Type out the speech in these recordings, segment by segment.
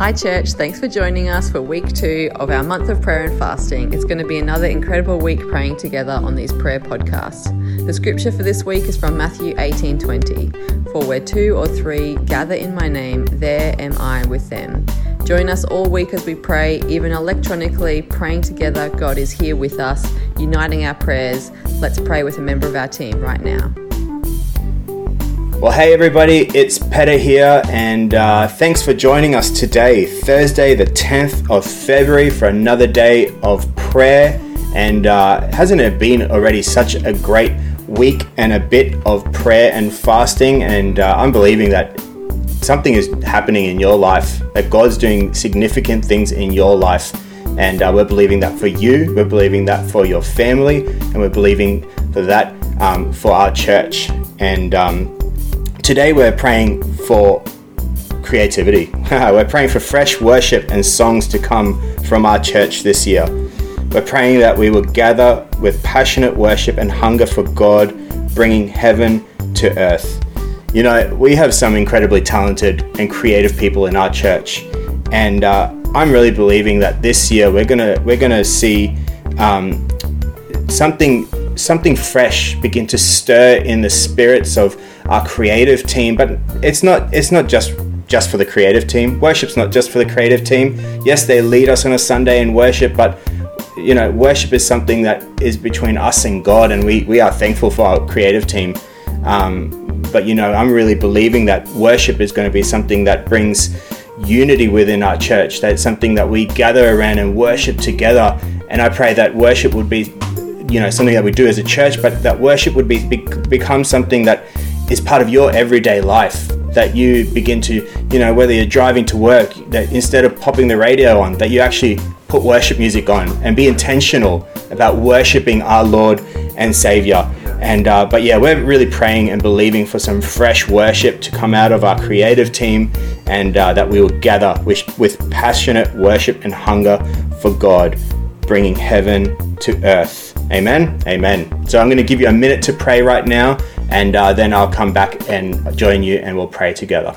Hi, church. Thanks for joining us for week two of our month of prayer and fasting. It's going to be another incredible week praying together on these prayer podcasts. The scripture for this week is from Matthew 18 20. For where two or three gather in my name, there am I with them. Join us all week as we pray, even electronically, praying together. God is here with us, uniting our prayers. Let's pray with a member of our team right now. Well, hey everybody, it's Petter here, and uh, thanks for joining us today, Thursday, the 10th of February, for another day of prayer. And uh, hasn't it been already such a great week and a bit of prayer and fasting? And uh, I'm believing that something is happening in your life, that God's doing significant things in your life. And uh, we're believing that for you, we're believing that for your family, and we're believing for that um, for our church. And um, Today we're praying for creativity. we're praying for fresh worship and songs to come from our church this year. We're praying that we will gather with passionate worship and hunger for God, bringing heaven to earth. You know, we have some incredibly talented and creative people in our church, and uh, I'm really believing that this year we're gonna we're gonna see um, something something fresh begin to stir in the spirits of our creative team. But it's not it's not just just for the creative team. Worship's not just for the creative team. Yes, they lead us on a Sunday in worship, but you know, worship is something that is between us and God, and we, we are thankful for our creative team. Um, but you know, I'm really believing that worship is going to be something that brings unity within our church. That's something that we gather around and worship together. And I pray that worship would be you know something that we do as a church, but that worship would be, be become something that is part of your everyday life. That you begin to, you know, whether you're driving to work, that instead of popping the radio on, that you actually put worship music on and be intentional about worshiping our Lord and Savior. And uh, but yeah, we're really praying and believing for some fresh worship to come out of our creative team, and uh, that we will gather with, with passionate worship and hunger for God, bringing heaven to earth. Amen. Amen. So I'm going to give you a minute to pray right now, and uh, then I'll come back and join you and we'll pray together.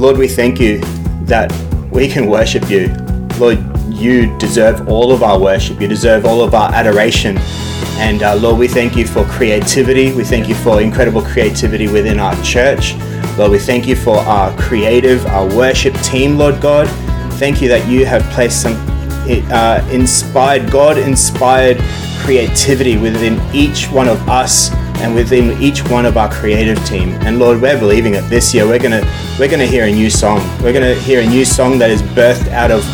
Lord, we thank you that we can worship you. Lord, you deserve all of our worship. You deserve all of our adoration. And uh, Lord, we thank you for creativity. We thank you for incredible creativity within our church. Lord, we thank you for our creative, our worship team, Lord God. Thank you that you have placed some uh, inspired, God inspired creativity within each one of us and within each one of our creative team. And Lord, we're believing that this year we're gonna we're gonna hear a new song. We're gonna hear a new song that is birthed out of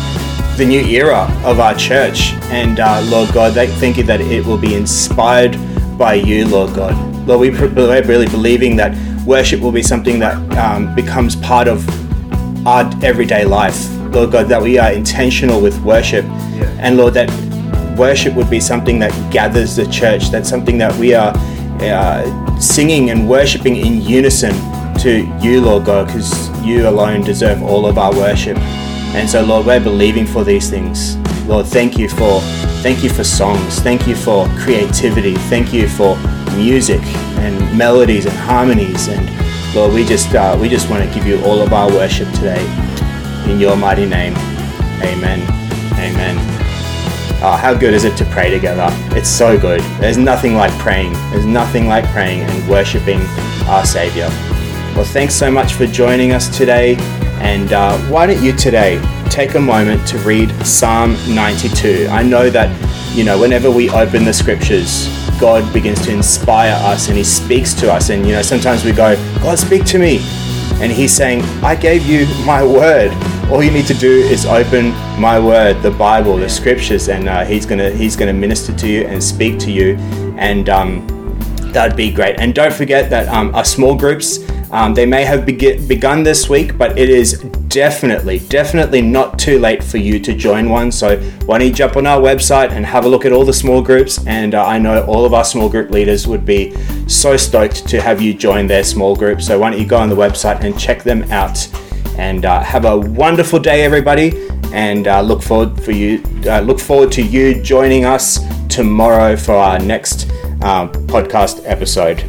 the new era of our church. And uh, Lord God, thank you that it will be inspired by you, Lord God. Lord, we, we're really believing that worship will be something that um, becomes part of our everyday life. Lord God, that we are intentional with worship. Yeah. And Lord, that worship would be something that gathers the church, that's something that we are uh, singing and worshiping in unison to you, Lord God, because you alone deserve all of our worship. And so, Lord, we're believing for these things. Lord, thank you for thank you for songs. Thank you for creativity. Thank you for music and melodies and harmonies. And Lord, we just uh, we just want to give you all of our worship today. In your mighty name, Amen. Amen. Oh, how good is it to pray together? It's so good. There's nothing like praying. There's nothing like praying and worshiping our Savior. Well, thanks so much for joining us today. And uh, why don't you today take a moment to read Psalm 92? I know that, you know, whenever we open the scriptures, God begins to inspire us and He speaks to us. And, you know, sometimes we go, God, speak to me. And He's saying, I gave you my word. All you need to do is open my word, the Bible, the scriptures, and uh, He's gonna He's gonna minister to you and speak to you, and um, that'd be great. And don't forget that um, our small groups um, they may have begun this week, but it is definitely, definitely not too late for you to join one. So why don't you jump on our website and have a look at all the small groups? And uh, I know all of our small group leaders would be so stoked to have you join their small group. So why don't you go on the website and check them out? And uh, have a wonderful day, everybody. And uh, look forward for you. Uh, look forward to you joining us tomorrow for our next uh, podcast episode.